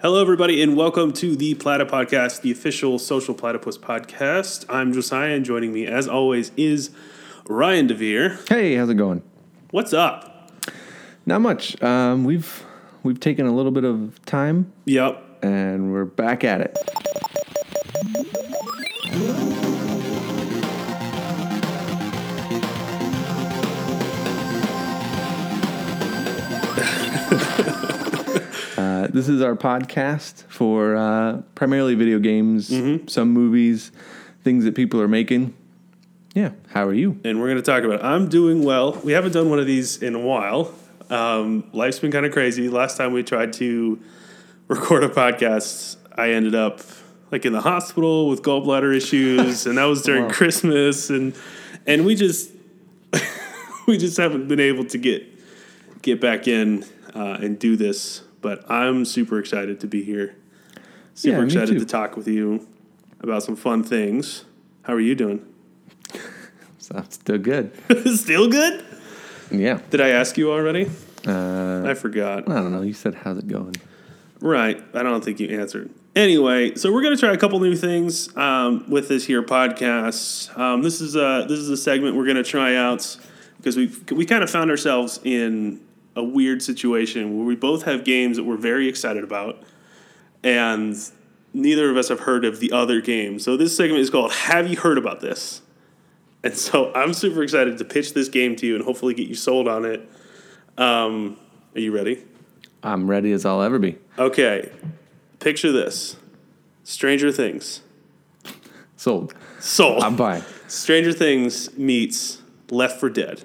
Hello, everybody, and welcome to the Platypodcast, the official social platypus podcast. I'm Josiah, and joining me, as always, is Ryan Devere. Hey, how's it going? What's up? Not much. Um, we've we've taken a little bit of time Yep. and we're back at it. This is our podcast for uh, primarily video games, some movies, things that people are making. Yeah, how are you? And we're going to talk about it. I'm doing well. We haven't done one of these in a while. Um, life's been kind of crazy. Last time we tried to record a podcast, I ended up like in the hospital with gallbladder issues, and that was during Wow. Christmas, and and we just we just haven't been able to get get back in uh, and do this. But I'm super excited to be here. Super Yeah, excited to talk with you about some fun things. How are you doing? Sounds still good. Still good? Yeah. Did I ask you already? Uh, I forgot. I don't know. You said, "How's it going?" Right. I don't think you answered. Anyway, so we're going to try a couple new things um, with this here podcast. Um, this is a this is a segment we're going to try out because we we kind of found ourselves in a weird situation where we both have games that we're very excited about, and neither of us have heard of the other game. So this segment is called "Have you heard about this?" And so I'm super excited to pitch this game to you and hopefully get you sold on it. Um, are you ready? I'm ready as I'll ever be. Okay, picture this: Stranger Things. Sold. Sold. I'm buying. Stranger Things meets Left 4 Dead.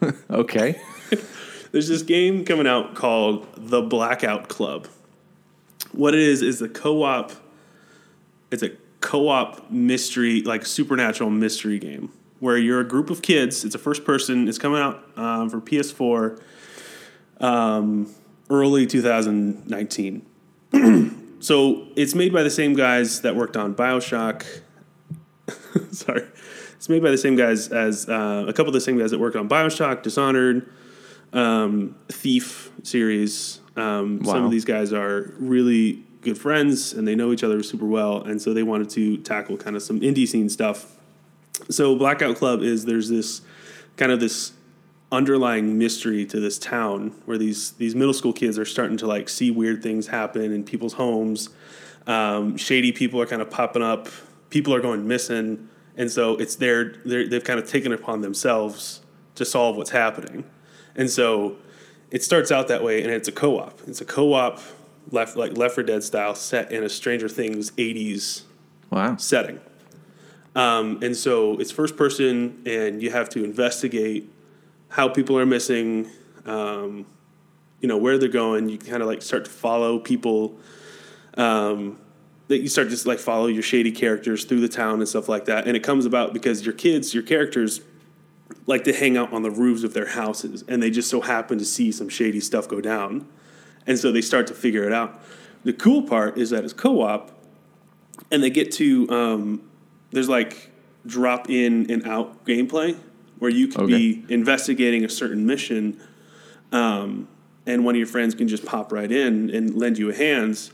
Okay. There's this game coming out called The Blackout Club. What it is is a co-op. It's a co-op mystery, like supernatural mystery game, where you're a group of kids. It's a first person. It's coming out um, for PS4, um, early 2019. so it's made by the same guys that worked on Bioshock. Sorry, it's made by the same guys as uh, a couple of the same guys that worked on Bioshock, Dishonored, um, Thief series. Um, Some of these guys are really good friends and they know each other super well, and so they wanted to tackle kind of some indie scene stuff. So Blackout Club is there's this kind of this underlying mystery to this town where these these middle school kids are starting to like see weird things happen in people's homes. Um, shady people are kind of popping up. People are going missing, and so it's their they're, they've kind of taken it upon themselves to solve what's happening. And so it starts out that way, and it's a co-op. It's a co-op left like Left 4 Dead style set in a Stranger Things '80s Wow. setting. Um, and so it's first person, and you have to investigate how people are missing, um, you know, where they're going. You kind of like start to follow people. Um, that you start to just like follow your shady characters through the town and stuff like that. And it comes about because your kids, your characters, like to hang out on the roofs of their houses, and they just so happen to see some shady stuff go down, and so they start to figure it out. The cool part is that it's co-op, and they get to um, there's like drop in and out gameplay where you can be investigating a certain mission, um, and one of your friends can just pop right in and lend you a hand.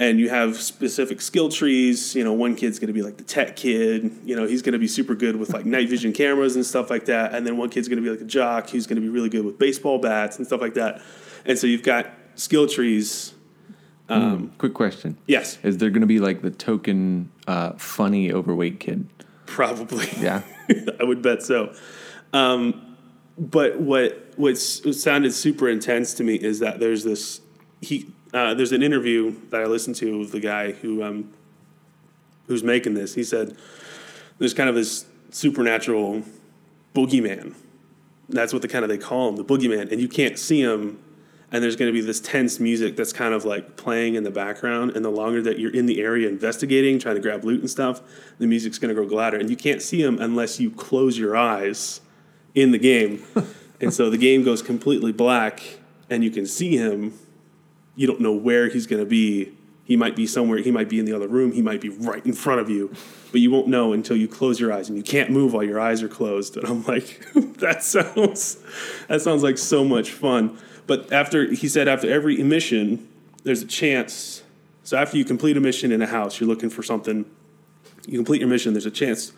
And you have specific skill trees. You know, one kid's going to be like the tech kid. You know, he's going to be super good with like night vision cameras and stuff like that. And then one kid's going to be like a jock who's going to be really good with baseball bats and stuff like that. And so you've got skill trees. Um, Quick question. Yes, Is there going to be like the token uh, funny overweight kid? probably. Yeah. I would bet so. Um, but what what's, what sounded super intense to me is that there's this he uh, there's an interview that I listened to with the guy who um, who's making this. He said there's kind of this supernatural boogeyman. That's what the kind of they call him, the boogeyman, and you can't see him. And there's going to be this tense music that's kind of like playing in the background. And the longer that you're in the area investigating, trying to grab loot and stuff, the music's going to grow louder. And you can't see him unless you close your eyes in the game. and so the game goes completely black, and you can see him. You don't know where he's going to be. He might be somewhere. He might be in the other room. He might be right in front of you, but you won't know until you close your eyes, and you can't move while your eyes are closed. And I'm like, that sounds, that sounds like so much fun. But after he said after every mission, there's a chance. So after you complete a mission in a house, you're looking for something. You complete your mission. There's a chance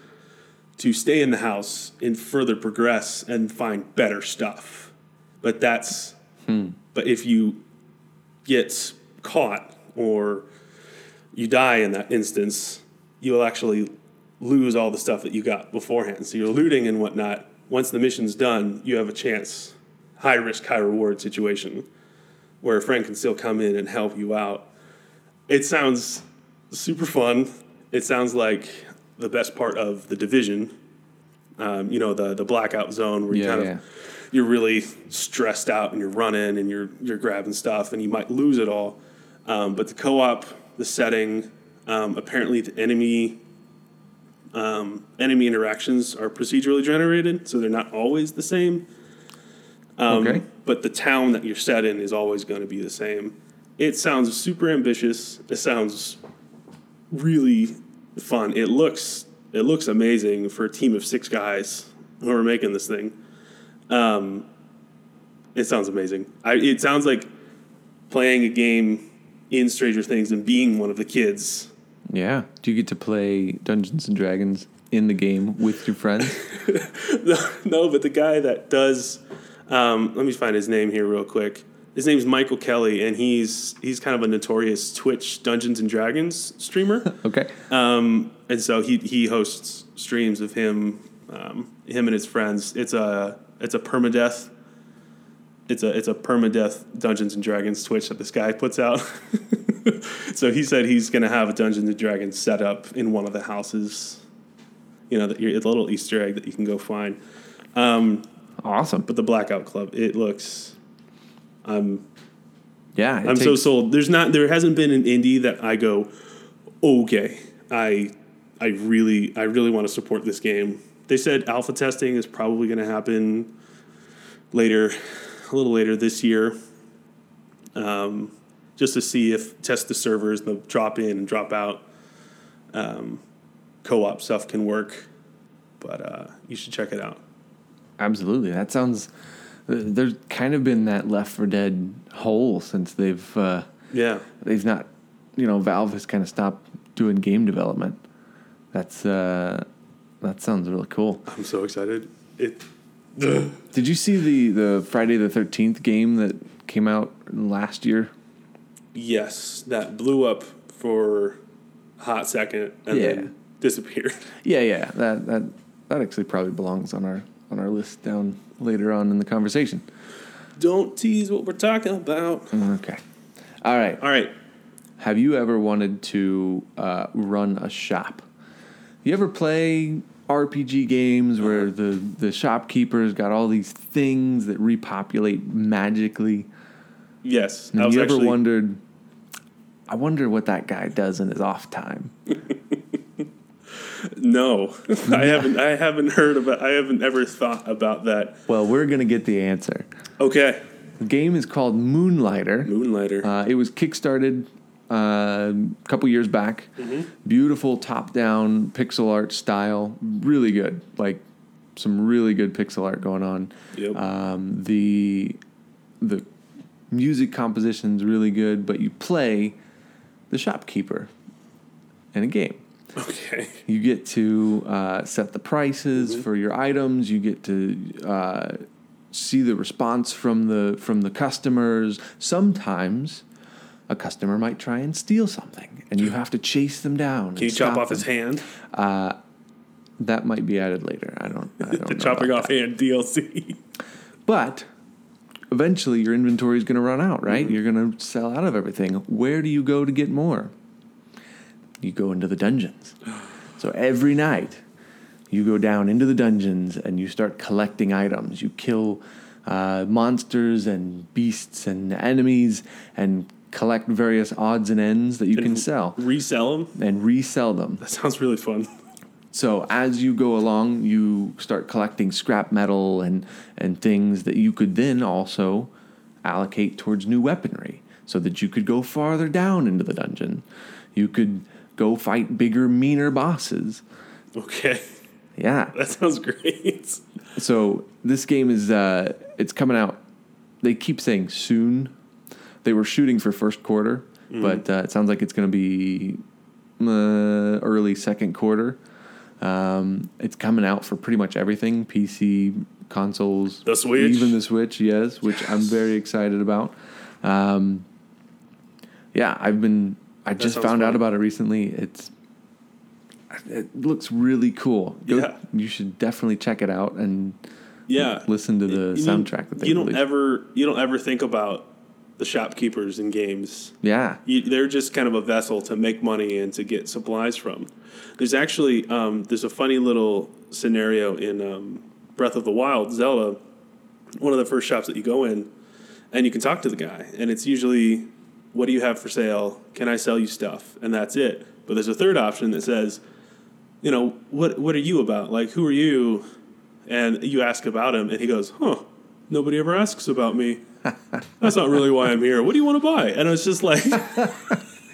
to stay in the house and further progress and find better stuff. But that's. Hmm. But if you get caught or you die in that instance, you will actually lose all the stuff that you got beforehand. So you're looting and whatnot. Once the mission's done, you have a chance, high risk, high reward situation, where a friend can still come in and help you out. It sounds super fun. It sounds like the best part of the division. Um, you know, the the blackout zone where you Yeah, kind yeah. of you're really stressed out and you're running and you're you're grabbing stuff and you might lose it all. Um, but the co-op, the setting, um, apparently the enemy um, enemy interactions are procedurally generated, so they're not always the same. Um, Okay. But the town that you're set in is always going to be the same. It sounds super ambitious. It sounds really fun. It looks it looks amazing for a team of six guys who are making this thing. Um, it sounds amazing. I, it sounds like playing a game in Stranger Things and being one of the kids. Yeah. Do you get to play Dungeons and Dragons in the game with your friends? no, but the guy that does, um, let me find his name here real quick. His name's Michael Kelly, and he's he's kind of a notorious Twitch Dungeons and Dragons streamer. Okay. Um, and so he he hosts streams of him, um, him and his friends. It's a it's a permadeath. It's a it's a permadeath Dungeons and Dragons Twitch that this guy puts out. so he said he's gonna have a Dungeons and Dragons set up in one of the houses. You know, that you're, it's a little Easter egg that you can go find. Um, Awesome. but the Blackout Club, it looks. I'm Yeah. I'm so sold. There's not there hasn't been an indie that I go, okay, I I really I really want to support this game. They said alpha testing is probably going to happen later, a little later this year, um, just to see if test the servers, the drop in and drop out um, co-op stuff can work. But uh, you should check it out. Absolutely. That sounds. There's kind of been that Left 4 Dead hole since they've uh, Yeah, they've not, you know, Valve has kind of stopped doing game development. That's uh, that sounds really cool. I'm so excited. It. Did you see the the Friday the Thirteenth game that came out last year? Yes, that blew up for a hot second and Yeah. then disappeared. Yeah, yeah. That that that actually probably belongs on our on our list down later on in the conversation. Don't tease what we're talking about. Okay. All right. All right. Have you ever wanted to uh, run a shop? You ever play RPG games where the, the shopkeeper's got all these things that repopulate magically? Yes. And I was you ever actually wondered, I wonder what that guy does in his off time? no. I haven't I haven't heard about I haven't ever thought about that. Well, we're going to get the answer. Okay. The game is called Moonlighter. Moonlighter. Uh, it was kickstarted a couple years back. Beautiful top-down pixel art style, really good. Like some really good pixel art going on. Yep. Um, the the music composition's really good, but you play the shopkeeper in a game. okay. You get to uh, set the prices for your items. You get to uh, see the response from the from the customers. Sometimes a customer might try and steal something, and you have to chase them down. Can you chop off his hand? That might be added later. I don't. I don't The chopping off hand DLC. But eventually, your inventory is going to run out, right? You're going to sell out of everything. Where do you go to get more? You go into the dungeons. So every night, you go down into the dungeons and you start collecting items. You kill uh, monsters and beasts and enemies and collect various odds and ends that you can sell Resell them? and resell them. That sounds really fun. So as you go along, you start collecting scrap metal and and things that you could then also allocate towards new weaponry, so that you could go farther down into the dungeon. You could go fight bigger, meaner bosses. Okay. Yeah. That sounds great. So this game is uh, it's coming out they keep saying soon. They were shooting for first quarter, Mm-hmm. but uh, it sounds like it's going to be uh, early second quarter. Um, it's coming out for pretty much everything PC, consoles, The Switch? even the Switch. Yes, which I'm very excited about. Um, yeah, I've been. I just sounds found out about it recently. It's it looks really cool. Go- Yeah. you should definitely check it out and Yeah. listen to the You- soundtrack that they you don't released. ever you don't ever think about the shopkeepers in games. yeah, You, they're just kind of a vessel to make money and to get supplies from. There's actually um, there's a funny little scenario in um, Breath of the Wild, Zelda. One of the first shops that you go in, and you can talk to the guy, and it's usually, "What do you have for sale? Can I sell you stuff?" And that's it. But there's a third option that says, you know, what what are you about? Like, who are you? And you ask about him, and he goes, "Huh, nobody ever asks about me. That's not really why I'm here. What do you want to buy?" And it's just like,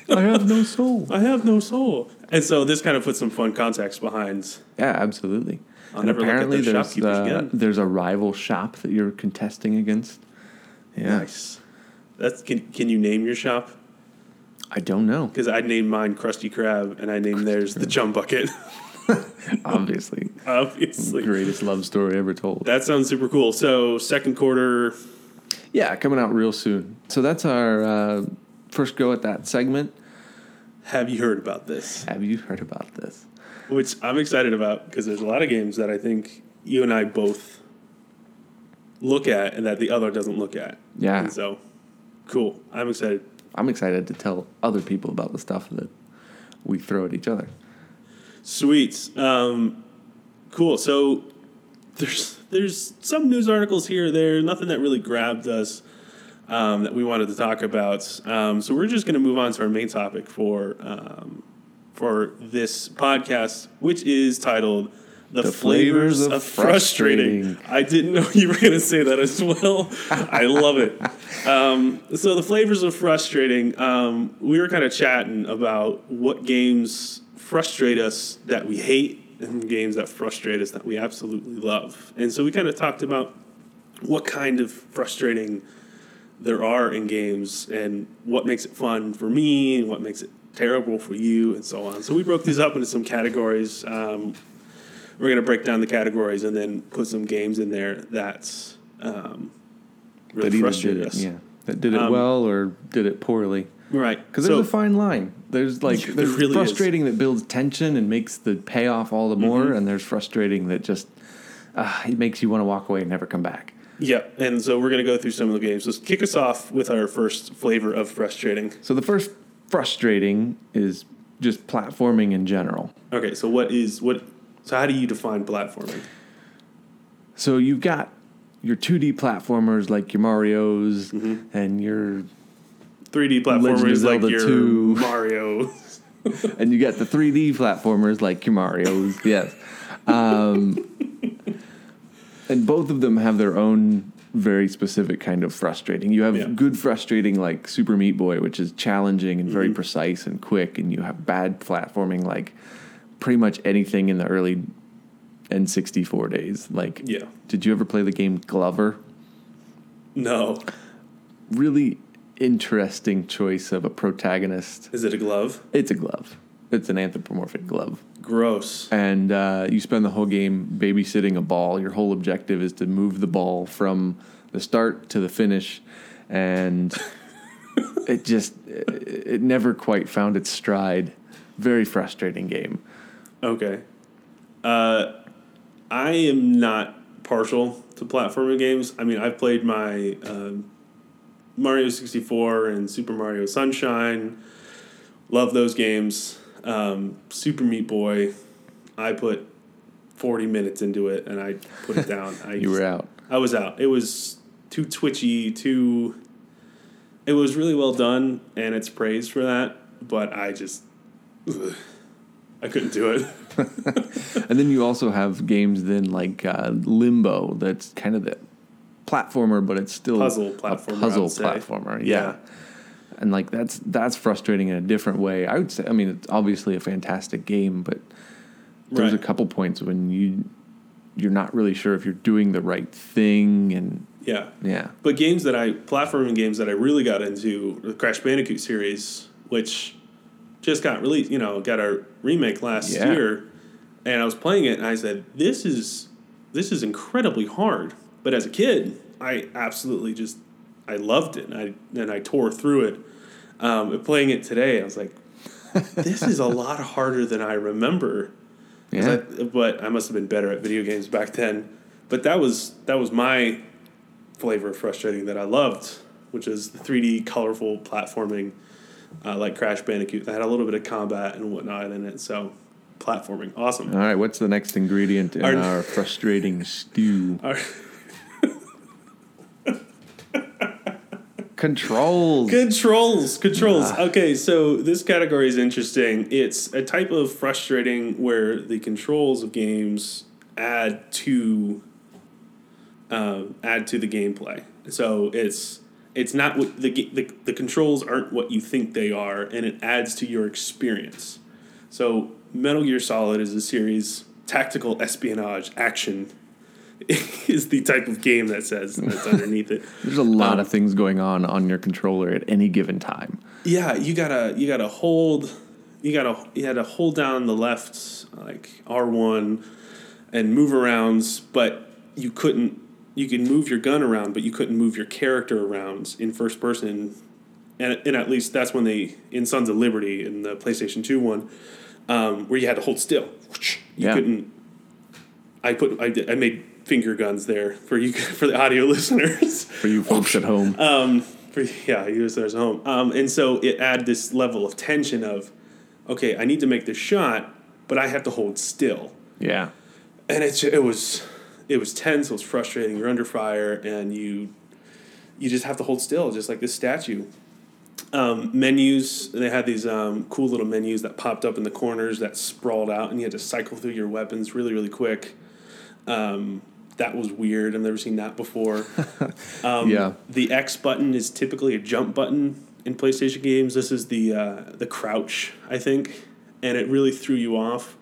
I have no soul. I have no soul. And so this kind of puts some fun context behind. Yeah, absolutely. I'll and never look at apparently, there's shopkeepers uh, again. there's a rival shop that you're contesting against. Yeah, Nice. That's can can you name your shop? I don't know. Because I named mine Krusty Krab, and I named theirs the Chum Bucket. Obviously, Obviously, greatest love story ever told. that sounds super cool. So second quarter, Yeah, coming out real soon. So that's our uh, first go at that segment. have you heard about this? Have you heard about this? Which I'm excited about because there's a lot of games that I think you and I both look at and that the other doesn't look at. Yeah. And so, cool. I'm excited. I'm excited to tell other people about the stuff that we throw at each other. Sweet. Um, cool. So there's there's some news articles here or there, nothing that really grabbed us um, that we wanted to talk about. Um, so we're just going to move on to our main topic for um, for this podcast, which is titled. The, The flavors, flavors of, frustrating. frustrating. I didn't know you were going to say that as well. I love it. Um, so the flavors of frustrating. Um, we were kind of chatting about what games frustrate us that we hate, and games that frustrate us that we absolutely love. And so we kind of talked about what kind of frustrating there are in games, and what makes it fun for me, and what makes it terrible for you, and so on. So we broke these up into some categories. Um, we're going to break down the categories and then put some games in there that's um, really that frustrated did it, us. yeah, that did it Um, well or did it poorly. Right. Because so, there's a fine line. There's like there's really is. frustrating that builds tension and makes the payoff all the more, Mm-hmm. and there's frustrating that just uh, it makes you want to walk away and never come back. yeah, and so we're going to go through some of the games. Let's kick us off with our first flavor of frustrating. So the first frustrating is just platforming in general. Okay, so what is what? So how do you define platforming? So you've got your 2D platformers like your Mario's Mm-hmm. and your 3D Legend platformers like your 2. Mario. and you got the 3D platformers like your Mario's. Yes. Um, and both of them have their own very specific kind of frustrating. You have Yeah. good frustrating like Super Meat Boy, which is challenging and Mm-hmm. very precise and quick, and you have bad platforming like pretty much anything in the early N64 days. Like, Yeah. did you ever play the game Glover? No, Really interesting choice of a protagonist. is it a glove? It's a glove. It's an anthropomorphic glove. Gross. and uh, you spend the whole game babysitting a ball. Your whole objective is to move the ball from the start to the finish, and it just it, it never quite found its stride. Very frustrating game. Okay. Uh, I am not partial to platforming games. I mean, I've played my um, Mario 64 and Super Mario Sunshine. Love those games. Um, Super Meat Boy, I put 40 minutes into it and I put it down. I You were out. I was out. It was too twitchy, too. It was really well done, and it's praised for that. But I just, ugh, I couldn't do it. And then you also have games then like uh, Limbo. That's kind of the platformer, but it's still Puzzle a platformer, I puzzle platformer. Yeah. yeah. And like that's that's frustrating in a different way. I would say. I mean, it's obviously a fantastic game, but there's Right. a couple points when you you're not really sure if you're doing the right thing, and Yeah. Yeah. But games that I platforming games that I really got into the Crash Bandicoot series, which just got released, you know, got a remake last Yeah. year, and I was playing it and I said, "This is this is incredibly hard." But as a kid, I absolutely just I loved it, and I and I tore through it. Um, playing it today, I was like, "This is a lot harder than I remember. Yeah. I- but I must have been better at video games back then. But that was that was my flavor of frustrating that I loved, which is the 3D colorful platforming, uh, like Crash Bandicoot. That had a little bit of combat and whatnot in it. So, platforming, awesome. All right. What's the next ingredient in Our- our frustrating stew? Our- Controls. Controls, controls. Okay, so this category is interesting. It's a type of frustrating where the controls of games add to um, add to the gameplay. So it's it's not what the, the the controls aren't what you think they are, and it adds to your experience. So Metal Gear Solid is a series tactical espionage action. is the type of game that says that's underneath it. There's a lot Um, of things going on on your controller at any given time. Yeah, you gotta you gotta hold you gotta you had to hold down the left like R one and move around, but you couldn't you could move your gun around, but you couldn't move your character around in first person. And, and at least that's when they in Sons of Liberty in the PlayStation Two one, um, where you had to hold still. You Yeah. couldn't. I put I I made finger guns there for you for the audio listeners. For you folks at home. Um, for, yeah, users at home. Um, and so it add this level of tension of, okay, I need to make this shot, but I have to hold still. yeah. And it's it was it was tense. It was frustrating. You're under fire, and you you just have to hold still, just like this statue. Um, menus. They had these um, cool little menus that popped up in the corners that sprawled out, and you had to cycle through your weapons really, really quick. Um, that was weird. I've never seen that before. Um, Yeah. The X button is typically a jump button in PlayStation games. This is the uh, the crouch, I think, and it really threw you off.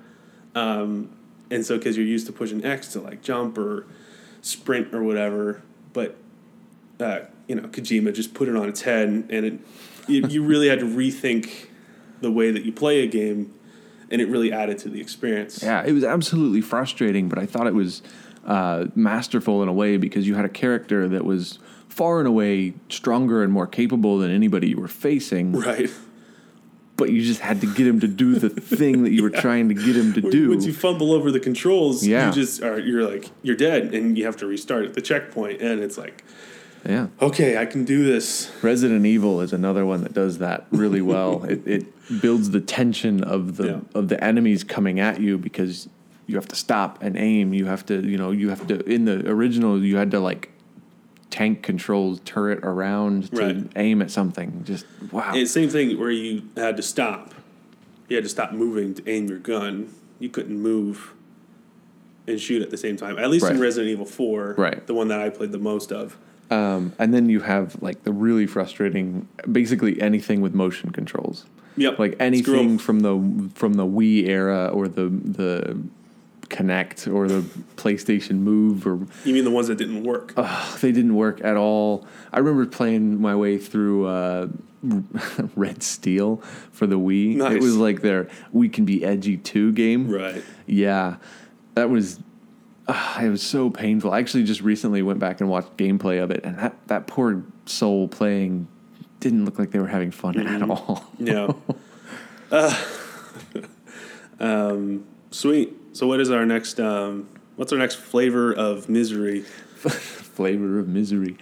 Um, and so, because you're used to pushing X to like jump or sprint or whatever, but uh, you know, Kojima just put it on its head, and it you, you really had to rethink the way that you play a game, and it really added to the experience. Yeah, it was absolutely frustrating, but I thought it was uh, masterful in a way because you had a character that was far and away stronger and more capable than anybody you were facing, Right. but you just had to get him to do the thing that you were trying to get him to do. Once you fumble over the controls, Yeah. you just are you're like you're dead, and you have to restart at the checkpoint, and it's like, yeah. okay, I can do this. Resident Evil is another one that does that really well. it, it builds the tension of the Yeah. of the enemies coming at you because you have to stop and aim. You have to, you know, you have to. In the original, you had to like tank control turret around to Right. aim at something. Just wow. And same thing where you had to stop. You had to stop moving to aim your gun. You couldn't move and shoot at the same time. At least in Resident Evil Four, Right. the one that I played the most of. Um, and then you have like the really frustrating, basically anything with motion controls. Yep. like anything from the from the Wii era or the the Kinect or the PlayStation Move or You mean the ones that didn't work? Ugh, they didn't work at all. I remember playing my way through uh, Red Steel for the Wii. Nice. It was like their "We Can Be Edgy" two game. right. Yeah, that was. Uh, it was so painful. I actually just recently went back and watched gameplay of it, and that, that poor soul playing didn't look like they were having fun at all. Yeah. uh, um, sweet. So, what is our next? Um, what's our next flavor of misery? Flavor of misery.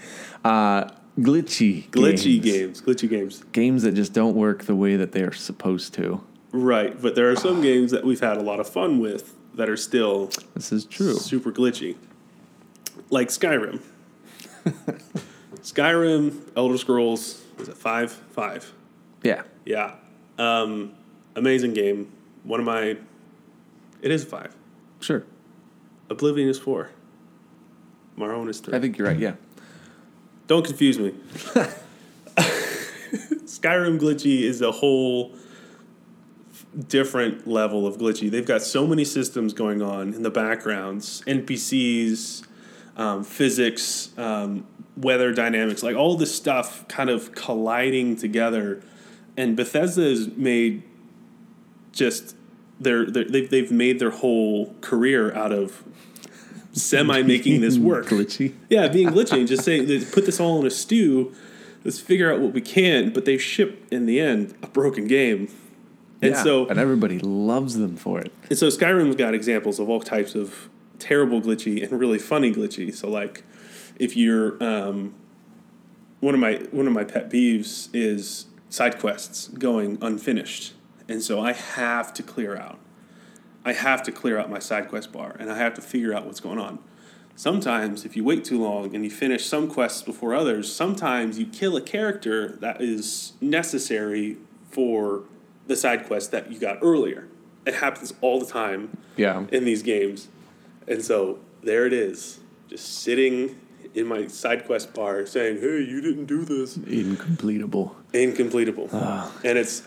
Uh, glitchy. Glitchy games. games. Glitchy games. Games that just don't work the way that they're supposed to. Right, but there are some games that we've had a lot of fun with that are still This is true. super glitchy, like Skyrim. Skyrim, Elder Scrolls, is it five? Five. Yeah. Yeah, um, amazing game. One of my, it is five. Sure. Oblivion is four. Morrowind is three. I think you're right. Yeah. Don't confuse me. Skyrim glitchy is a whole different level of glitchy. They've got so many systems going on in the backgrounds, NPCs, um, physics, um, weather dynamics, like all this stuff kind of colliding together. And Bethesda has made just their, their they've, they've made their whole career out of semi making this work. Glitchy. Yeah, being glitchy and just saying, put this all in a stew. Let's figure out what we can. But they ship in the end a broken game, and Yeah, so and everybody loves them for it. and so Skyrim's got examples of all types of terrible glitchy and really funny glitchy. So like, if you're um, one of my one of my pet peeves is side quests going unfinished, and so I have to clear out. I have to clear out my side quest bar, and I have to figure out what's going on. Sometimes, if you wait too long and you finish some quests before others, sometimes you kill a character that is necessary for the side quest that you got earlier. It happens all the time Yeah. in these games. And so there it is, just sitting in my side quest bar saying, hey, you didn't do this. Incompletable. Incompletable. Ah. and it's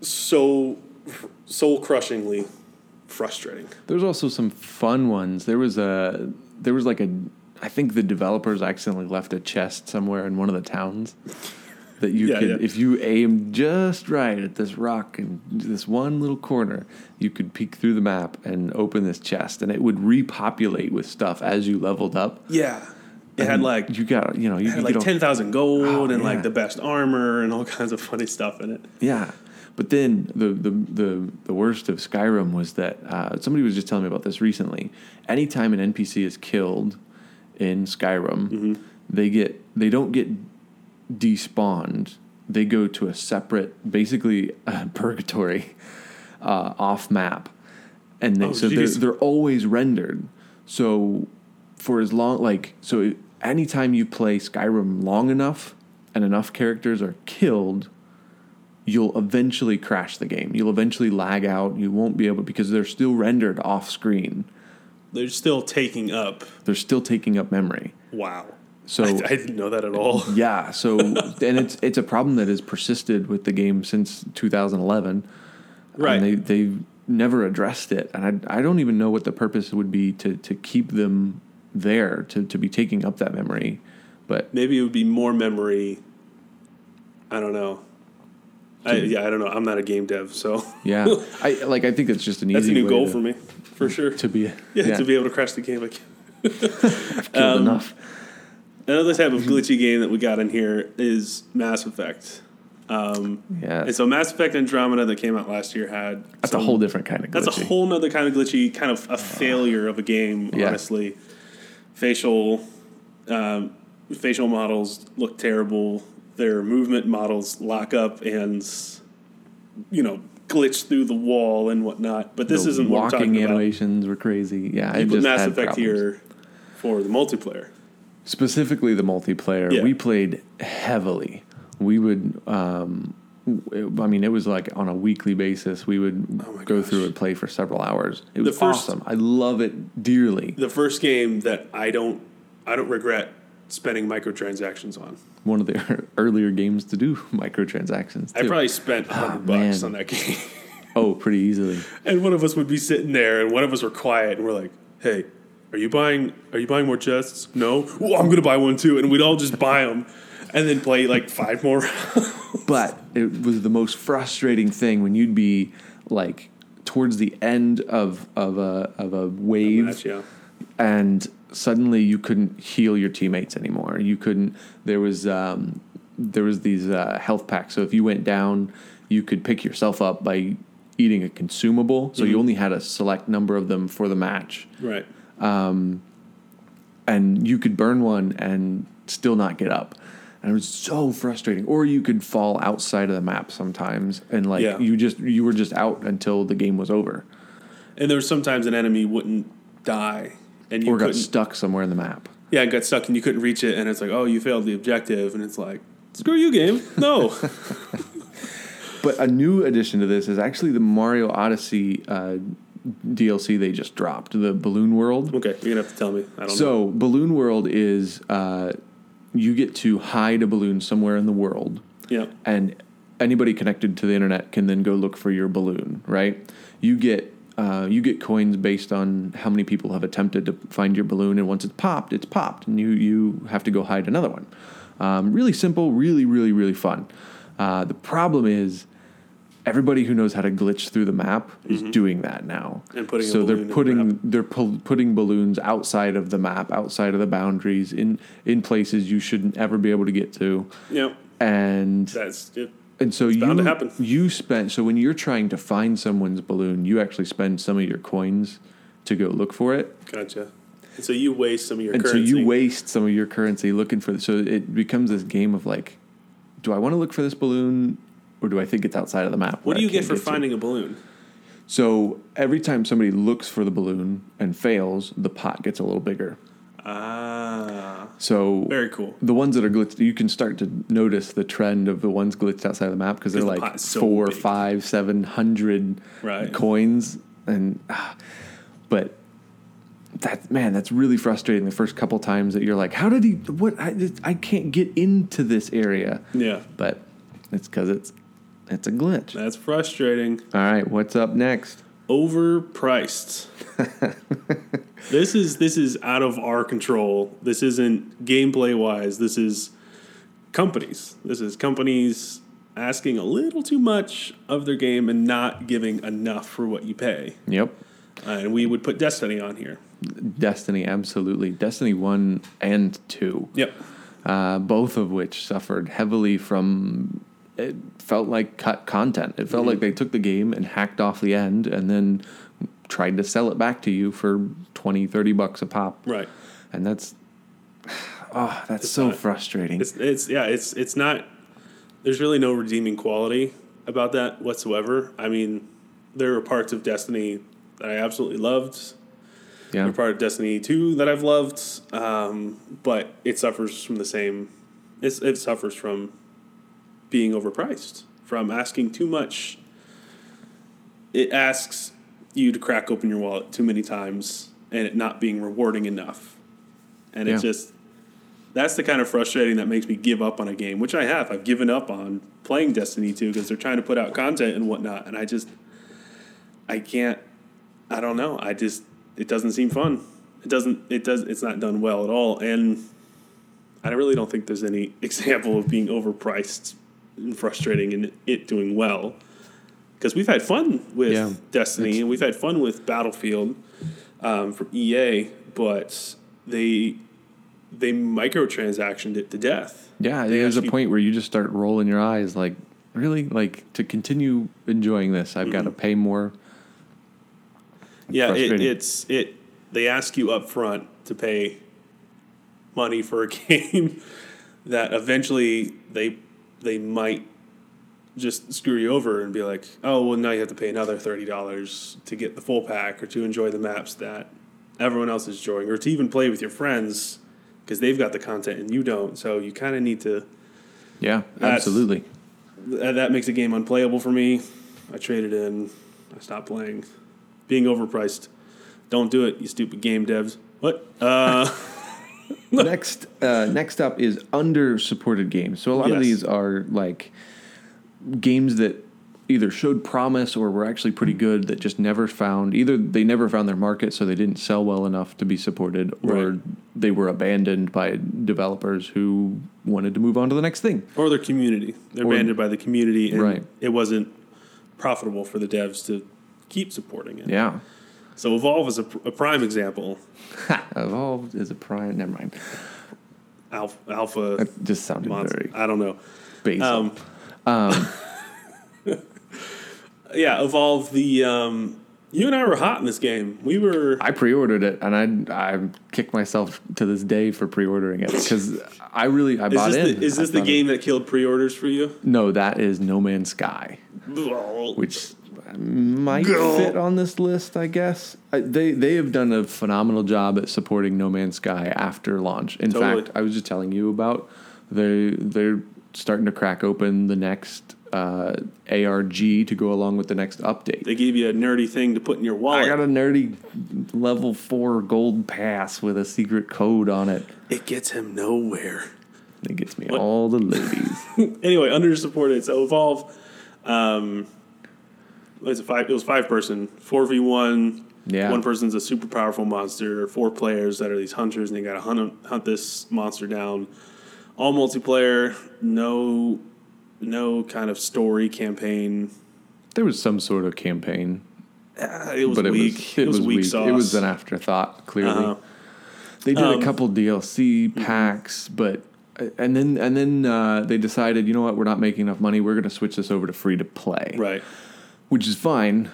so soul crushingly frustrating. There's also some fun ones. There was a there was like a I think the developers accidentally left a chest somewhere in one of the towns that you Yeah, could yeah. if you aim just right at this rock and this one little corner, you could peek through the map and open this chest and it would repopulate with stuff as you leveled up. Yeah. It had like you got you know you had like ten thousand gold Oh, and yeah. like the best armor and all kinds of funny stuff in it. Yeah. But then the, the, the, the worst of Skyrim was that uh, somebody was just telling me about this recently. Anytime an NPC is killed in Skyrim, Mm-hmm. they get they don't get despawned. They go to a separate, basically uh, purgatory, uh, off map, and they, Oh, so they're they're always rendered. So for as long like so anytime you play Skyrim long enough and enough characters are killed, you'll eventually crash the game. You'll eventually lag out. You won't be able because they're still rendered off screen. They're still taking up. They're still taking up memory. Wow. So I, I didn't know that at all. yeah, so and it's it's a problem that has persisted with the game since 2011. Right. And they they've never addressed it, and I I don't even know what the purpose would be to to keep them there to to be taking up that memory, but Maybe it would be more memory. I don't know. I, yeah, I don't know. I'm not a game dev, so yeah, I like I think it's just an that's a easy new goal to, for me, for sure. to be yeah, to be able to crash the game again. killed um, enough. Another type of glitchy game that we got in here is Mass Effect. Um, Yeah, and so Mass Effect Andromeda that came out last year had that's some- a whole different kind of glitchy. That's a whole nother kind of glitchy, kind of a failure of a game. Yeah. Honestly, facial um, facial models look terrible. Their movement models lock up and you know glitch through the wall and whatnot. But this The isn't walking talking about. animations were crazy. Yeah, You I just Mass Effect problems. here for the multiplayer. specifically the multiplayer Yeah. we played heavily we would um i mean it was like on a weekly basis we would Oh go gosh. through and play for several hours it was first- awesome i love it dearly The first game that I don't I don't regret spending microtransactions on. one of the earlier games to do microtransactions I probably spent hundred ah, bucks on that game. oh pretty easily And one of us would be sitting there, and one of us were quiet, and we're like, "Hey, are you buying? Are you buying more chests? No. Well, I'm gonna buy one too." And we'd all just buy them, and then play like five more. but it was the most frustrating thing when you'd be like towards the end of of a of a wave Match, yeah. and suddenly you couldn't heal your teammates anymore. You couldn't. There was um, there was these uh, health packs. So if you went down, you could pick yourself up by eating a consumable. So you only had a select number of them for the match, Right. Um, and you could burn one and still not get up. And it was so frustrating. Or you could fall outside of the map sometimes, and like Yeah. you just you were just out until the game was over, And there was sometimes an enemy wouldn't die, and you or got stuck somewhere in the map. yeah, it got stuck, and you couldn't reach it, and it's like, "Oh, you failed the objective," and it's like, "Screw you, game." No. But a new addition to this is actually the Mario Odyssey uh, DLC they just dropped, the Balloon World. okay, you're gonna have to tell me. I don't know. So Balloon World is uh, you get to hide a balloon somewhere in the world, Yeah. and anybody connected to the internet can then go look for your balloon. Right? You get uh, you get coins based on how many people have attempted to find your balloon, and once it's popped, it's popped, and you you have to go hide another one. Um, really simple, really really really fun. Uh, the problem is everybody who knows how to glitch through the map is doing that now. Mm-hmm. And putting so they're in the putting map. they're pu- putting balloons outside of the map, outside of the boundaries, in in places you shouldn't ever be able to get to, Yeah, and that's it. And so you to happen. you spend so when you're trying to find someone's balloon, you actually spend some of your coins to go look for it, Gotcha. And so you waste some of your and currency. so you waste some of your currency looking for. It. So it becomes this game of like, do I want to look for this balloon, or do I think it's outside of the map? What do you get for to? finding a balloon? So every time somebody looks for the balloon and fails, the pot gets a little bigger. Ah, So very cool. the ones that are glitched, you can start to notice the trend of the ones glitched outside of the map because they're the like so four, big. five, seven hundred Right. coins, and ah, but that man, that's really frustrating. The first couple times that you're like, how did he? What? I, I can't get into this area, Yeah, but it's because it's it's a glitch. that's frustrating. All right, what's up next? Overpriced. this is this is out of our control. This isn't gameplay wise. This is companies. This is companies asking a little too much of their game and not giving enough for what you pay. Yep. Uh, and we would put Destiny on here. Destiny, absolutely. Destiny 1 and 2, Yep. uh, both of which suffered heavily from. It felt like cut content. It felt like they took the game and hacked off the end and then tried to sell it back to you for 20, 30 bucks a pop. Right. And that's. Oh, that's so not- frustrating. It's it's yeah, it's it's not there's really no redeeming quality about that whatsoever. I mean, there are parts of Destiny that I absolutely loved. Yeah. There are part of Destiny 2 that I've loved. Um, but it suffers from the same it's, it suffers from being overpriced, from asking too much. It asks you to crack open your wallet too many times and it not being rewarding enough. And Yeah. it's just that's the kind of frustrating that makes me give up on a game, which I have. I've given up on playing Destiny 2 because they're trying to put out content and whatnot, and I just I can't I don't know. I just it doesn't seem fun. It doesn't it does it's not done well at all. And I really don't think there's any example of being overpriced and frustrating and it doing well. Because we've had fun with Yeah. Destiny and we've had fun with Battlefield um, from EA, but they they microtransactioned it to death. Yeah, They there's a point where you just start rolling your eyes like, really? Like, to continue enjoying this, I've got to pay more. Yeah, it, it's it. They ask you up front to pay money for a game that eventually they they might just screw you over and be like, oh well, now you have to pay another thirty dollars to get the full pack or to enjoy the maps that everyone else is enjoying or to even play with your friends because they've got the content and you don't. So you kind of need to. Yeah, absolutely. That, that makes a game unplayable for me. I traded in. I stopped playing. Being overpriced. Don't do it, you stupid game devs. What? Uh, next, uh, next up is under supported games. So a lot of these are like games that either showed promise or were actually pretty good that just never found either they never found their market so they didn't sell well enough to be supported or Right. they were abandoned by developers who wanted to move on to the next thing. or their community. They're Or- abandoned by the community, and Right. it wasn't profitable for the devs to keep supporting it. Yeah. So Evolve is a, pr- a prime example. evolve is a prime. Never mind. Alpha, alpha That just sounded monster. very I don't know. basal. Um, yeah, Evolve. The um, you and I were hot in this game. We were. I pre-ordered it, and I I kick myself to this day for pre-ordering it because I really I Is bought this in. the, is this the thought it- game that killed pre-orders for you? No, that is No Man's Sky, which might fit on this list, I guess. I, they they have done a phenomenal job at supporting No Man's Sky after launch. In Totally. fact, I was just telling you about they they're starting to crack open the next uh, ARG to go along with the next update. They gave you a nerdy thing to put in your wallet. I got a nerdy level four gold pass with a secret code on it. it gets him nowhere. It gets me all the ladies. anyway, under supported. So Evolve, um, it's a five. It was five person, four v one. Yeah. One person's a super powerful monster. Four players that are these hunters, and they got to hunt hunt this monster down. All multiplayer. No, no kind of story campaign. There was some sort of campaign, Uh, it was but it weak. was it, was, weak, weak. sauce. It was an afterthought. Clearly, Uh-huh. they did Um, a couple DLC packs, but and then and then uh, they decided, you know what, we're not making enough money. We're going to switch this over to free to play, right. which is fine.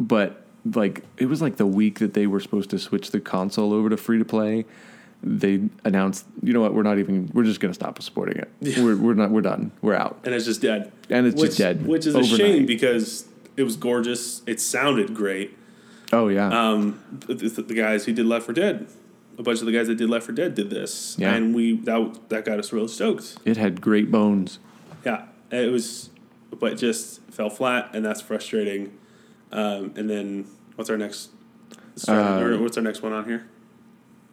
But like, it was like the week that they were supposed to switch the console over to free to play. They announced, you know what, we're not even. We're just going to stop supporting it. Yeah. We're we're not. We're done. We're out. and it's just dead. And it's which, just dead Which is a shame because it was gorgeous. It sounded great. Oh yeah. Um, the, the, guys who did Left 4 Dead, a bunch of the guys that did Left 4 Dead did this, Yeah. and we that that got us real stoked. it had great bones. Yeah, it was, but just fell flat, and that's frustrating. Um, and then what's our next? Uh, what's our next one on here?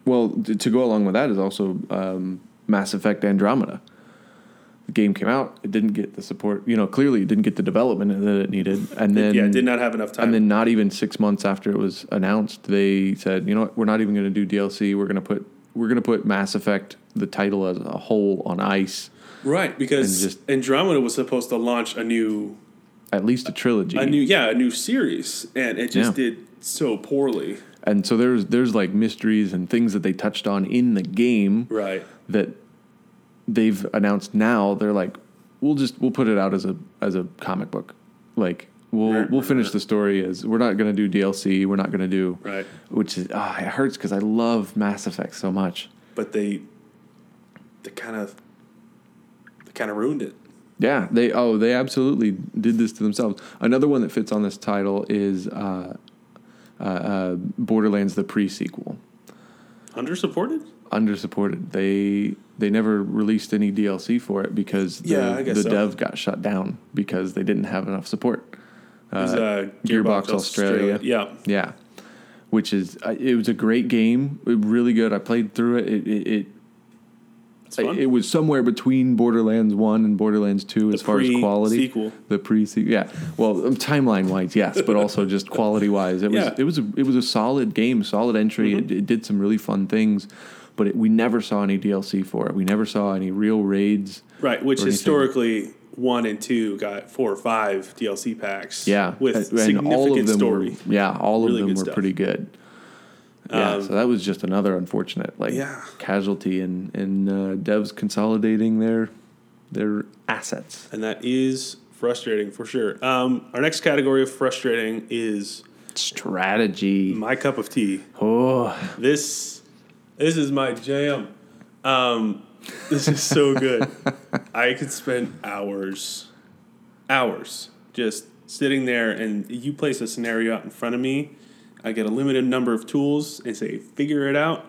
Well, to go along with that is also um, Mass Effect Andromeda. The game came out, it didn't get the support. You know, clearly it didn't get the development that it needed, and then yeah, did not have enough time. and then not even six months after it was announced, they said, you know what, we're not even going to do DLC. We're going to put we're going to put Mass Effect the title as a whole on ice. right, because just- Andromeda was supposed to launch a new, At least a trilogy. a new, yeah, a new series, and it just Yeah. did so poorly. And so there's there's like mysteries and things that they touched on in the game Right. that they've announced now they're like we'll just we'll put it out as a as a comic book like we'll we'll finish the story as we're not going to do DLC we're not going to do Right. which is ah it hurts cuz I love Mass Effect so much But they, they kind of, they kind of ruined it. yeah they oh they absolutely did this to themselves another one that fits on this title is uh, uh, uh, Borderlands the pre-sequel Under supported. under supported they they never released any DLC for it because the, Yeah, the so. dev got shut down because they didn't have enough support Uh, uh, Gearbox Australia. Yeah. Yeah, which is uh, it was a great game, really good. I played through it. It it, it, It was somewhere between Borderlands One and Borderlands Two as far as quality. Pre-sequel. The pre sequel, yeah. Well, um, timeline wise, yes, but also just quality wise, it was Yeah. it was a, it was a solid game, solid entry. It, it did some really fun things, but it, we never saw any DLC for it. We never saw any real raids. Right, which historically one and two got four or five DLC packs. Yeah, with and- significant all of them story. Were, yeah, all Really of them were stuff. pretty good. Yeah, Um, so that was just another unfortunate like Yeah. casualty and and uh, devs consolidating their their assets. and that is frustrating for sure. Um, our next category of frustrating is Strategy. my cup of tea. Oh, This this is my jam. Um, this is so good. I could spend hours, hours just sitting there, and you place a scenario out in front of me. I get a limited number of tools and say, "Figure it out."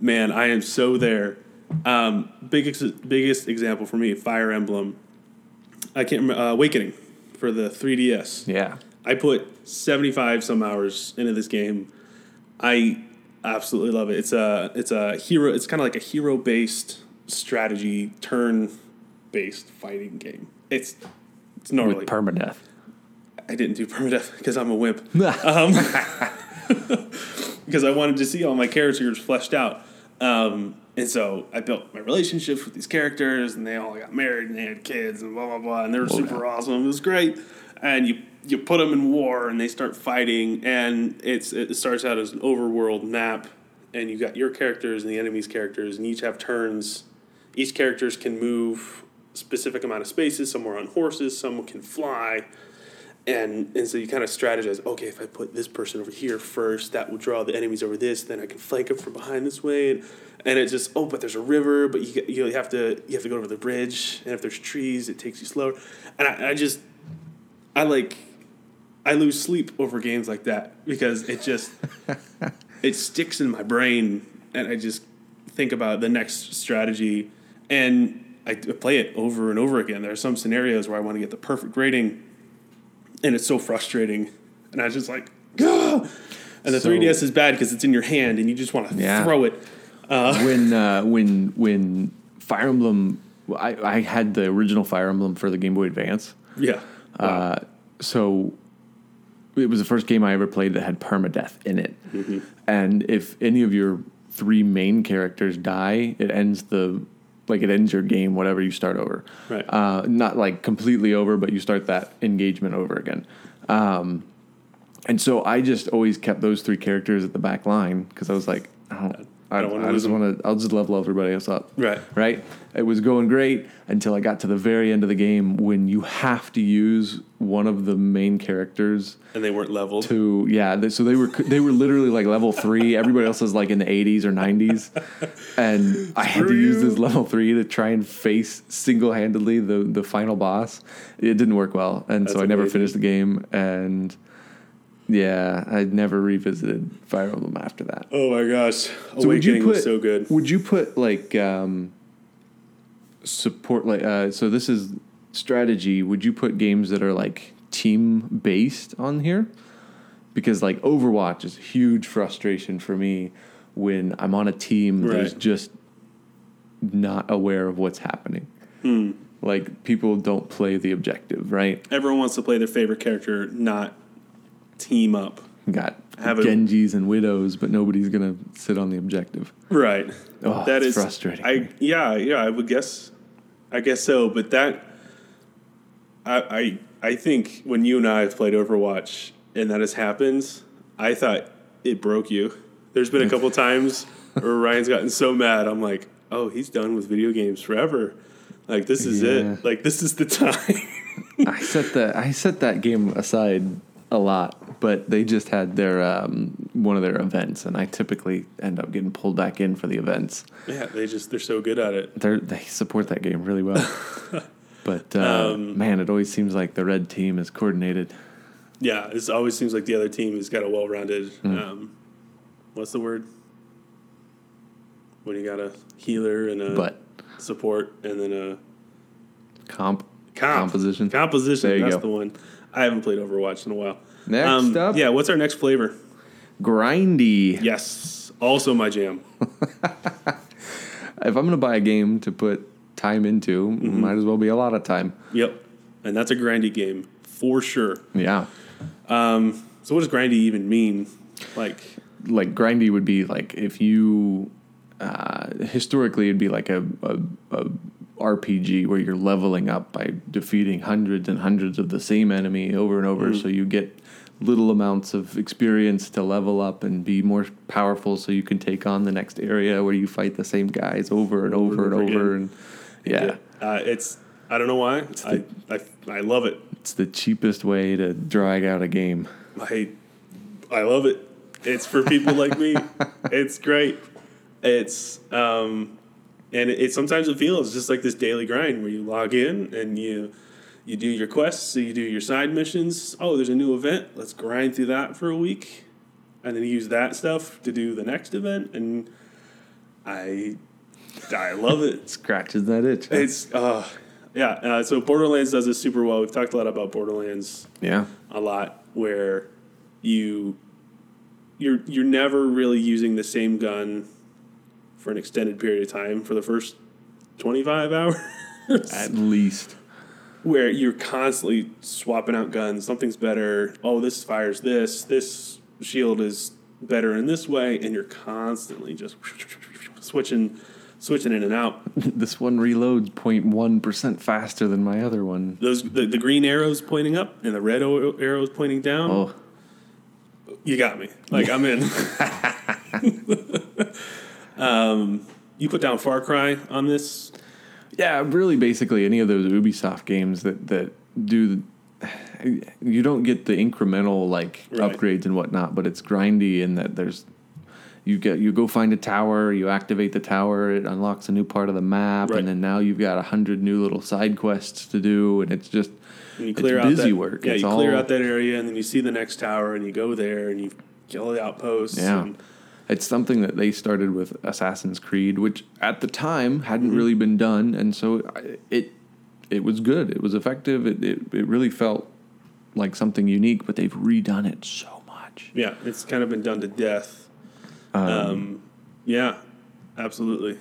Man, I am so there. Um, biggest biggest example for me, Fire Emblem. I can't remember uh, Awakening for the 3DS. yeah. I put 75 some hours into this game. I absolutely love it. It's a it's a hero it's kind of like a hero based strategy turn based fighting game. It's it's gnarly. With permadeath. I didn't do permadeath because I'm a wimp. Um, because I wanted to see all my characters fleshed out. Um, and so I built my relationships with these characters, and they all got married and they had kids and blah blah blah, and they were super awesome. It was great. And you you put them in war, and they start fighting, and it's it starts out as an overworld map, and you got your characters and the enemy's characters, and each have turns. Each characters can move specific amount of spaces. Some are on horses, some can fly and and so you kind of strategize. Okay, if I put this person over here first, that will draw the enemies over this. Then I can flank them from behind this way, and, and it just oh, but there's a river, but you get- you have to you have to go over the bridge, and if there's trees, it takes you slower. And I, I just I like I lose sleep over games like that because it just it sticks in my brain, and I just think about the next strategy, and I play it over and over again. There are some scenarios where I want to get the perfect rating and it's so frustrating. And I was just like, Gah! and the So- 3DS is bad because it's in your hand and you just want to Yeah. throw it. when uh, when when Fire Emblem, I, I had the original Fire Emblem for the Game Boy Advance. Yeah. Uh, so it was the first game I ever played that had permadeath in it. Mm-hmm. And if any of your three main characters die, it ends the like it ends your game whatever you start over. Right. Uh, not like completely over, but you start that engagement over again. Um, and so I just always kept those three characters at the back line because I was like, I don't, I, don't wanna I just want to, I'll just level everybody else up. Right. Right. It was going great until I got to the very end of the game when you have to use one of the main characters And they weren't leveled. to yeah they, so they were they were literally like level three everybody else was like in the 80s or 90s and i had to Screw use this level three to try and face single-handedly the the final boss it didn't work well and so That's i never finished the game and yeah i never revisited fire emblem after that Oh my gosh. so would Awakening you put was so good. would you put like um support like uh so this is strategy would you put games that are like team based on here because like overwatch is a huge frustration for me when i'm on a team Right. just not aware of what's happening Hmm. like people don't play the objective right Everyone wants to play their favorite character, not team up. got Have a- genjis and widows but nobody's gonna sit on the objective Right. Oh, that is frustrating. I yeah yeah I would guess, I guess so. But that, I I I think when you and I have played Overwatch and that has happened, I thought it broke you. There's been a couple times where Ryan's gotten so mad. I'm like, oh, he's done with video games forever. Like this is Yeah. it. Like this is the time. I set that I set that game aside a lot, but they just had their um, one of their events, and I typically end up getting pulled back in for the events. yeah, they just they're so good at it. They they support that game really well, but uh, Um, man, it always seems like the red team is coordinated. Yeah, it always seems like the other team has got a well-rounded. Hmm. Um, what's the word? When you got a healer and a But support, and then a comp comp. composition. Composition. There you that's go. the one. I haven't played Overwatch in a while. Next up, yeah. What's our next flavor? grindy. Yes, also my jam. If I'm gonna buy a game to put time into, Mm-hmm. might as well be a lot of time. Yep, and that's a grindy game for sure. Yeah. So what does grindy even mean? Like, like grindy would be like if you uh, historically it'd be like a, a, a RPG where you're leveling up by defeating hundreds and hundreds of the same enemy over and over, so you get little amounts of experience to level up and be more powerful, so you can take on the next area where you fight the same guys over and over and over over, and yeah, uh, it's I don't know why. I, I I love it. it's the cheapest way to drag out a game. I I love it. It's for people like me. It's great. It's um and it, it sometimes it feels just like this daily grind where you log in and you you do your quests, so you do your side missions. Oh, there's a new event. Let's grind through that for a week. And then use that stuff to do the next event and I I love it. Scratches that itch. huh? It's uh yeah, uh, so Borderlands does this super well. We've talked a lot about Borderlands yeah, a lot where you you're you're never really using the same gun for an extended period of time for the first 25 hours at least. where you're constantly swapping out guns something's better oh this fires this this shield is better in this way and you're constantly just switching switching in and out this one reloads 0.1 percent faster than my other one. those the, the green arrows pointing up and the red arrows pointing down Oh, you got me. Like I'm in. um, you put down Far Cry on this. Yeah, really, basically any of those Ubisoft games that that do. You don't get the incremental like Right. upgrades and whatnot, but it's grindy in that there's. You get you go find a tower, you activate the tower, it unlocks a new part of the map, Right. and then now you've got a hundred new little side quests to do, and it's just And you It's clear out busy that, work. Yeah, It's you clear all- out that area, and then you see the next tower, and you go there, and you kill the outposts. Yeah. and- It's something that they started with Assassin's Creed, which at the time hadn't Mm-hmm. really been done, and so it it was good. It was effective. It, it it really felt like something unique, but they've redone it so much. yeah, it's kind of been done to death. Um, yeah, absolutely.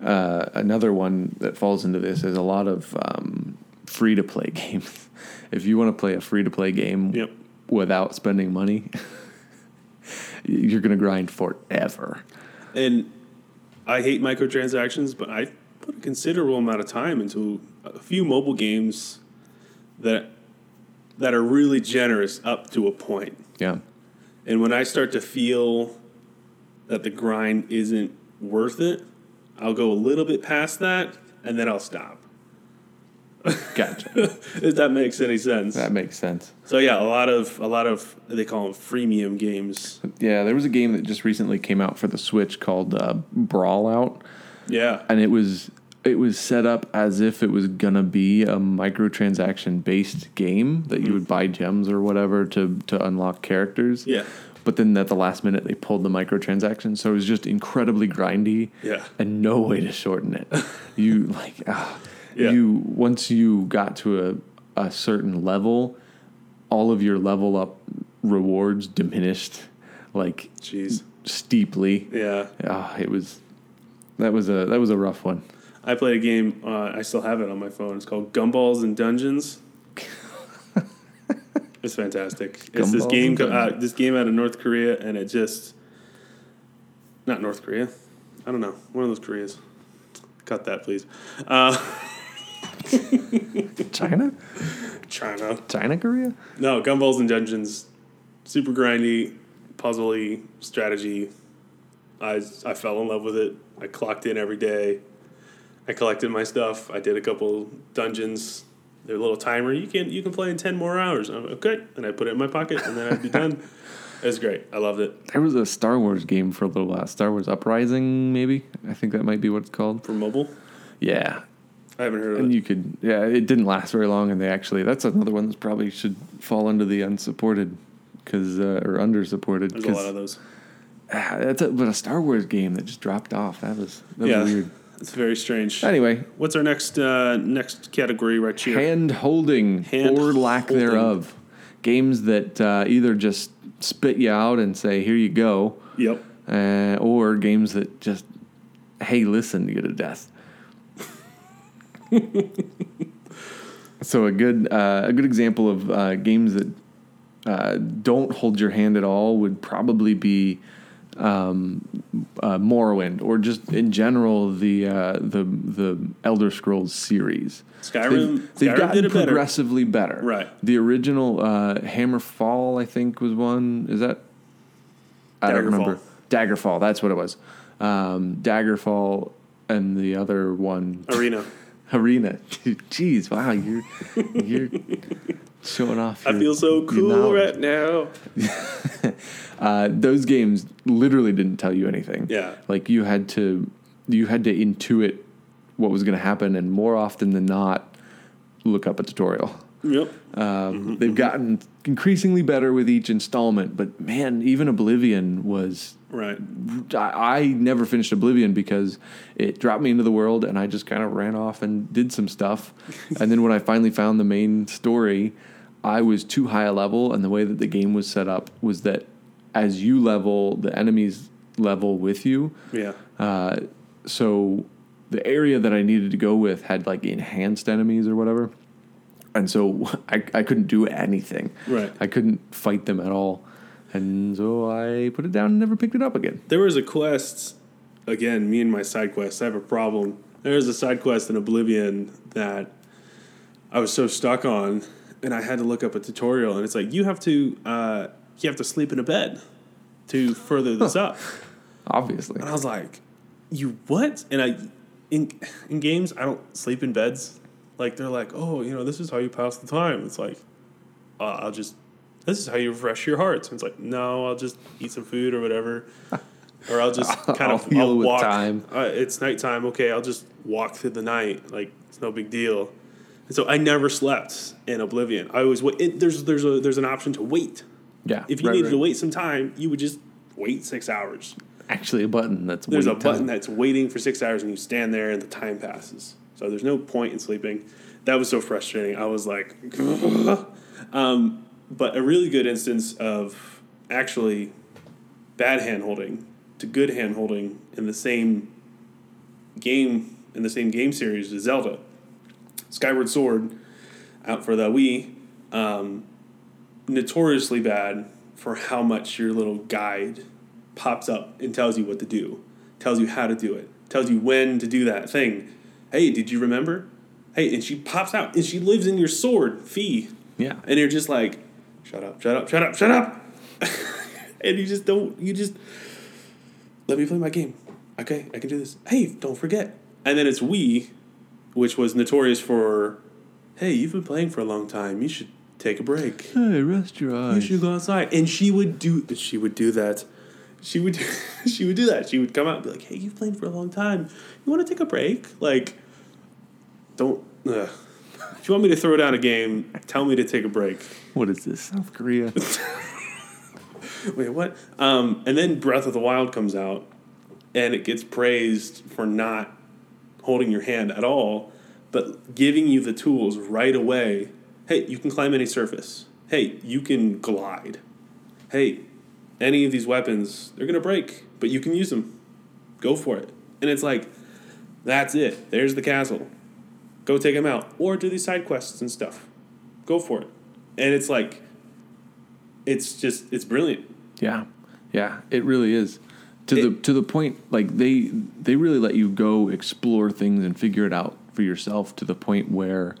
Uh, another one that falls into this is a lot of um, free to play games. if you want to play a free to play game, Yep. without spending money, you're gonna grind forever. And I hate microtransactions, but I put a considerable amount of time into a few mobile games that that are really generous up to a point. Yeah. And when I start to feel that the grind isn't worth it, I'll go a little bit past that and then I'll stop. Gotcha. if that makes any sense. that makes sense. So yeah, a lot of a lot of they call them freemium games. Yeah, there was a game that just recently came out for the Switch called uh, Brawlout, Yeah. and it was it was set up as if it was gonna be a microtransaction based game that you would buy gems or whatever to to unlock characters. Yeah. But then at the last minute they pulled the microtransaction, so it was just incredibly grindy. Yeah. And no way to shorten it. you like ah, Yeah. you once you got to a a certain level, all of your level up rewards diminished like Jeez. steeply. Yeah. Ah, it was that was a that was a rough one. I played a game. Uh, I still have it on my phone. It's called Gumballs and Dungeons. it's fantastic. It's this game. Uh, this game out of North Korea, and it just not North Korea. I don't know. One of those Koreas. Cut that, please. Uh, China? China. China Korea? No, Gumballs and Dungeons. Super grindy, puzzly strategy. I I fell in love with it. I clocked in every day. I collected my stuff. I did a couple dungeons. There's a little timer. You can you can play in ten more hours. I'm like, okay, and I put it in my pocket, and then I'd be done. It was great. I loved it. There was a Star Wars game for a little while. Star Wars Uprising, maybe? I think that might be what it's called. For mobile, Yeah. I haven't heard of And it. you could yeah, it didn't last very long and they actually that's another one that probably should fall under the unsupported cuz uh, or undersupported There's a lot of those. ah, that's a, but a Star Wars game that just dropped off. That was that Yeah, was weird. it's very strange. Anyway, What's our next uh, next category right here? hand holding Hand or lack holding. thereof. Games that uh, either just spit you out and say, "Here you go," Yep. uh, or games that just, "Hey, listen to you to death." so a good uh, a good example of uh, games that uh, don't hold your hand at all would probably be um, uh, Morrowind, or just in general the uh, the the Elder Scrolls series. Skyrim. They've, they've Skyrim gotten it better. progressively better. Right. The original uh, Hammerfall, I think, was one. Is that? I don't remember. Daggerfall. That's what it was. Um, Daggerfall and the other one, Arena. Arena. Jeez, wow, you're you're showing off. I feel so cool right now. Uh, those games literally didn't tell you anything. Yeah. Like you had to you had to intuit what was going to happen, and more often than not, look up a tutorial. Yep. Um, They've gotten increasingly better with each installment, but man, even Oblivion was. Right. I, I never finished Oblivion because it dropped me into the world, and I just kind of ran off and did some stuff. and then when I finally found the main story, I was too high a level, and the way that the game was set up was that as you level, the enemies level with you. Yeah. Uh, so the area that I needed to go with had like enhanced enemies or whatever. And so I, I couldn't do anything. Right. I couldn't fight them at all. And so I put it down and never picked it up again. There was a quest, again, me and my side quests, I have a problem. There was a side quest in Oblivion that I was so stuck on, and I had to look up a tutorial, and it's like, you have to, uh, you have to sleep in a bed to further this up. Obviously. And I was like, "You what?" And I, in in games, I don't sleep in beds. Like they're like, "Oh, you know, this is how you pass the time." It's like, uh, I'll just, this is how you refresh your heart. And it's like, no, I'll just eat some food or whatever, or I'll just kind I'll of I'll with walk. time. Uh, it's nighttime. Okay, I'll just walk through the night. Like it's no big deal. And so I never slept in Oblivion. I always wait. It, there's there's a there's an option to wait. Yeah. If you right, needed right. to wait some time, you would just wait six hours. Actually, a button that's There's a time. button that's waiting for six hours, and you stand there, and the time passes. So there's no point in sleeping. That was so frustrating. I was like, um, but a really good instance of actually bad hand holding to good hand holding in the same game in the same game series is Zelda. Skyward Sword out for the Wii. Um, notoriously bad for how much your little guide pops up and tells you what to do, tells you how to do it, tells you when to do that thing. Hey, did you remember? Hey, and she pops out and she lives in your sword, Fi. Yeah. And you're just like, shut up, shut up, shut up, shut up. and you just don't, you just, let me play my game. Okay, I can do this. Hey, don't forget. And then it's Wii, which was notorious for, hey, you've been playing for a long time. You should take a break. Hey, rest your eyes. You should go outside. And she would do, she would do that. She would, she would do that. She would come out and be like, hey, you've played for a long time. You want to take a break? Like, don't, ugh. If you want me to throw down a game, tell me to take a break. What is this, South Korea? Wait, what? Um, and then Breath of the Wild comes out, and it gets praised for not holding your hand at all, but giving you the tools right away. Hey, you can climb any surface. Hey, you can glide. Hey, any of these weapons, they're gonna break, but you can use them. Go for it. And it's like, that's it. There's the castle. Go take them out, or do these side quests and stuff. Go for it. And it's like, it's just, it's brilliant. Yeah, yeah, it really is. To the to the point, like they they really let you go explore things and figure it out for yourself. To the point where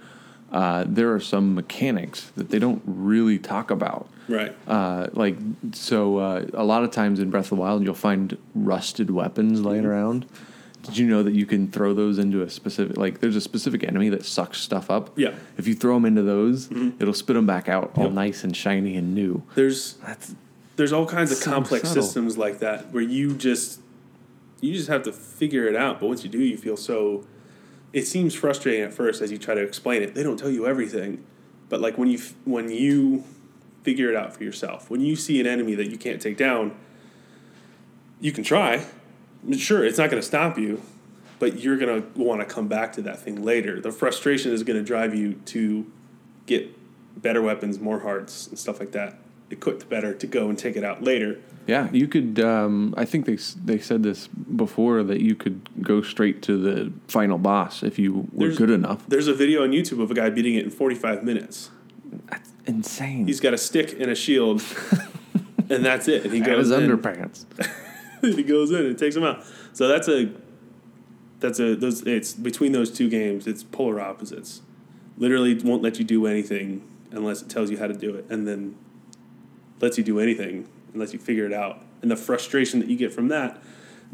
uh, there are some mechanics that they don't really talk about. Right. Uh, like so, uh, a lot of times in Breath of the Wild, you'll find rusted weapons laying around. Did you know that you can throw those into a specific like? There's a specific enemy that sucks stuff up. Yeah. If you throw them into those, mm-hmm. it'll spit them back out all Yep. nice and shiny and new. There's That's there's all kinds of So complex subtle. systems like that where you just you just have to figure it out. But once you do, you feel so. It seems frustrating at first as you try to explain it. They don't tell you everything, but like when you when you figure it out for yourself, when you see an enemy that you can't take down, you can try. Sure, it's not going to stop you, but you're going to want to come back to that thing later. The frustration is going to drive you to get better weapons, more hearts, and stuff like that, equipped better to go and take it out later. Yeah, you could. Um, I think they they said this before that you could go straight to the final boss if you were There's- good enough. There's a video on YouTube of a guy beating it in 45 minutes. That's insane. He's got a stick and a shield, and that's it. And he and goes his underpants. he goes in and takes him out. So that's a that's a those it's between those two games. It's polar opposites. Literally won't let you do anything unless it tells you how to do it, and then lets you do anything unless you figure it out. And the frustration that you get from that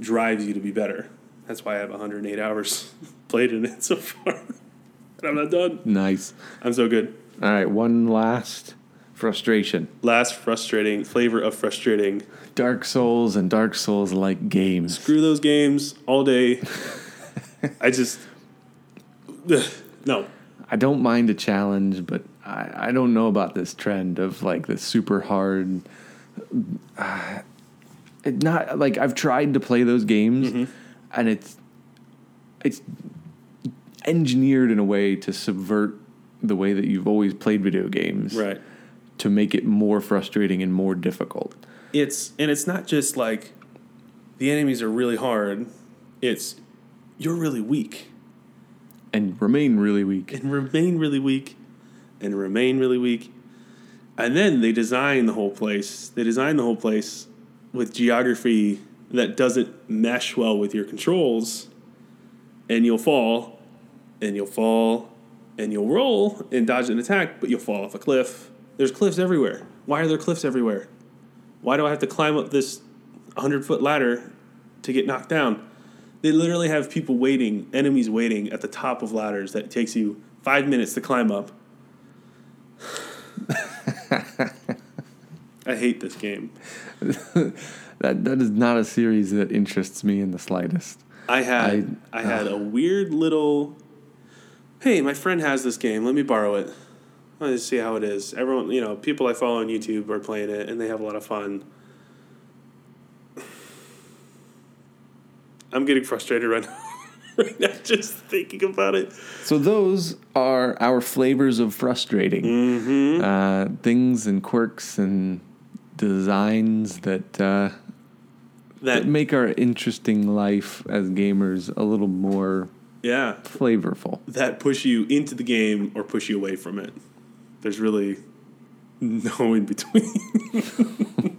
drives you to be better. That's why I have 108 hours played in it so far, and I'm not done. Nice. I'm so good. All right, one last frustration. Last frustrating flavor of frustrating. Dark Souls and Dark Souls like games. Screw those games all day. I just ugh, no. I don't mind a challenge, but I, I don't know about this trend of like the super hard. Uh, it not like I've tried to play those games, and it's it's engineered in a way to subvert the way that you've always played video games, Right. To make it more frustrating and more difficult. It's and it's not just like the enemies are really hard. It's you're really weak And remain really weak. and remain really weak and remain really weak. And then they design the whole place. They design the whole place with geography that doesn't mesh well with your controls. And you'll fall and you'll fall and you'll roll and dodge an attack, but you'll fall off a cliff. There's cliffs everywhere. Why are there cliffs everywhere? Why do I have to climb up this 100 foot ladder to get knocked down? They literally have people waiting, enemies waiting at the top of ladders that takes you five minutes to climb up. I hate this game. That that is not a series that interests me in the slightest. I had I, had a weird little. Hey, my friend has this game. Let me borrow it. Let me see how it is. Everyone, you know, people I follow on YouTube are playing it, and they have a lot of fun. I'm getting frustrated right now, right now just thinking about it. So those are our flavors of frustrating. Mm-hmm. Uh, things and quirks and designs that uh, That that make our interesting life as gamers a little more yeah, flavorful. that push you into the game or push you away from it. There's really no in between.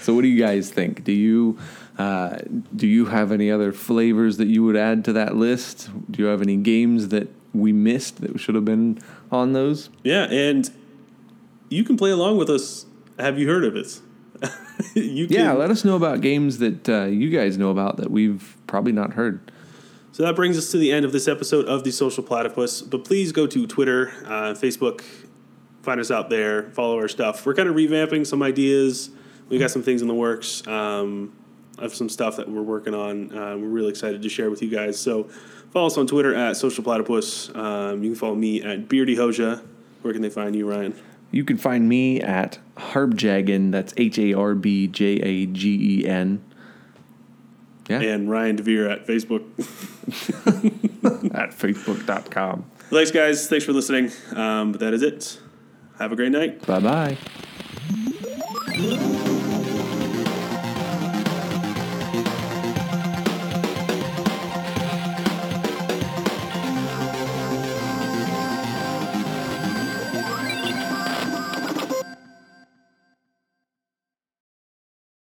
So, what do you guys think? Do you uh, do you have any other flavors that you would add to that list? Do you have any games that we missed that should have been on those? yeah, and you can play along with us. Have you heard of it? you can, Yeah, let us know about games that uh, you guys know about that we've probably not heard. So that brings us to the end of this episode of the Social Platypus. But please go to Twitter, uh, Facebook, find us out there, follow our stuff. We're kind of revamping some ideas. We got some things in the works. Um, I have some stuff that we're working on. Uh, we're really excited to share with you guys. So follow us on Twitter at Social Platypus. Um, you can follow me at Beardy Hoja. Where can they find you, Ryan? You can find me at Harbjagen. That's H A R B J A G E N. Yeah, And Ryan DeVere at Facebook. at Facebook.com. Thanks, guys. Thanks for listening. Um, but that is it. Have a great night. Bye bye.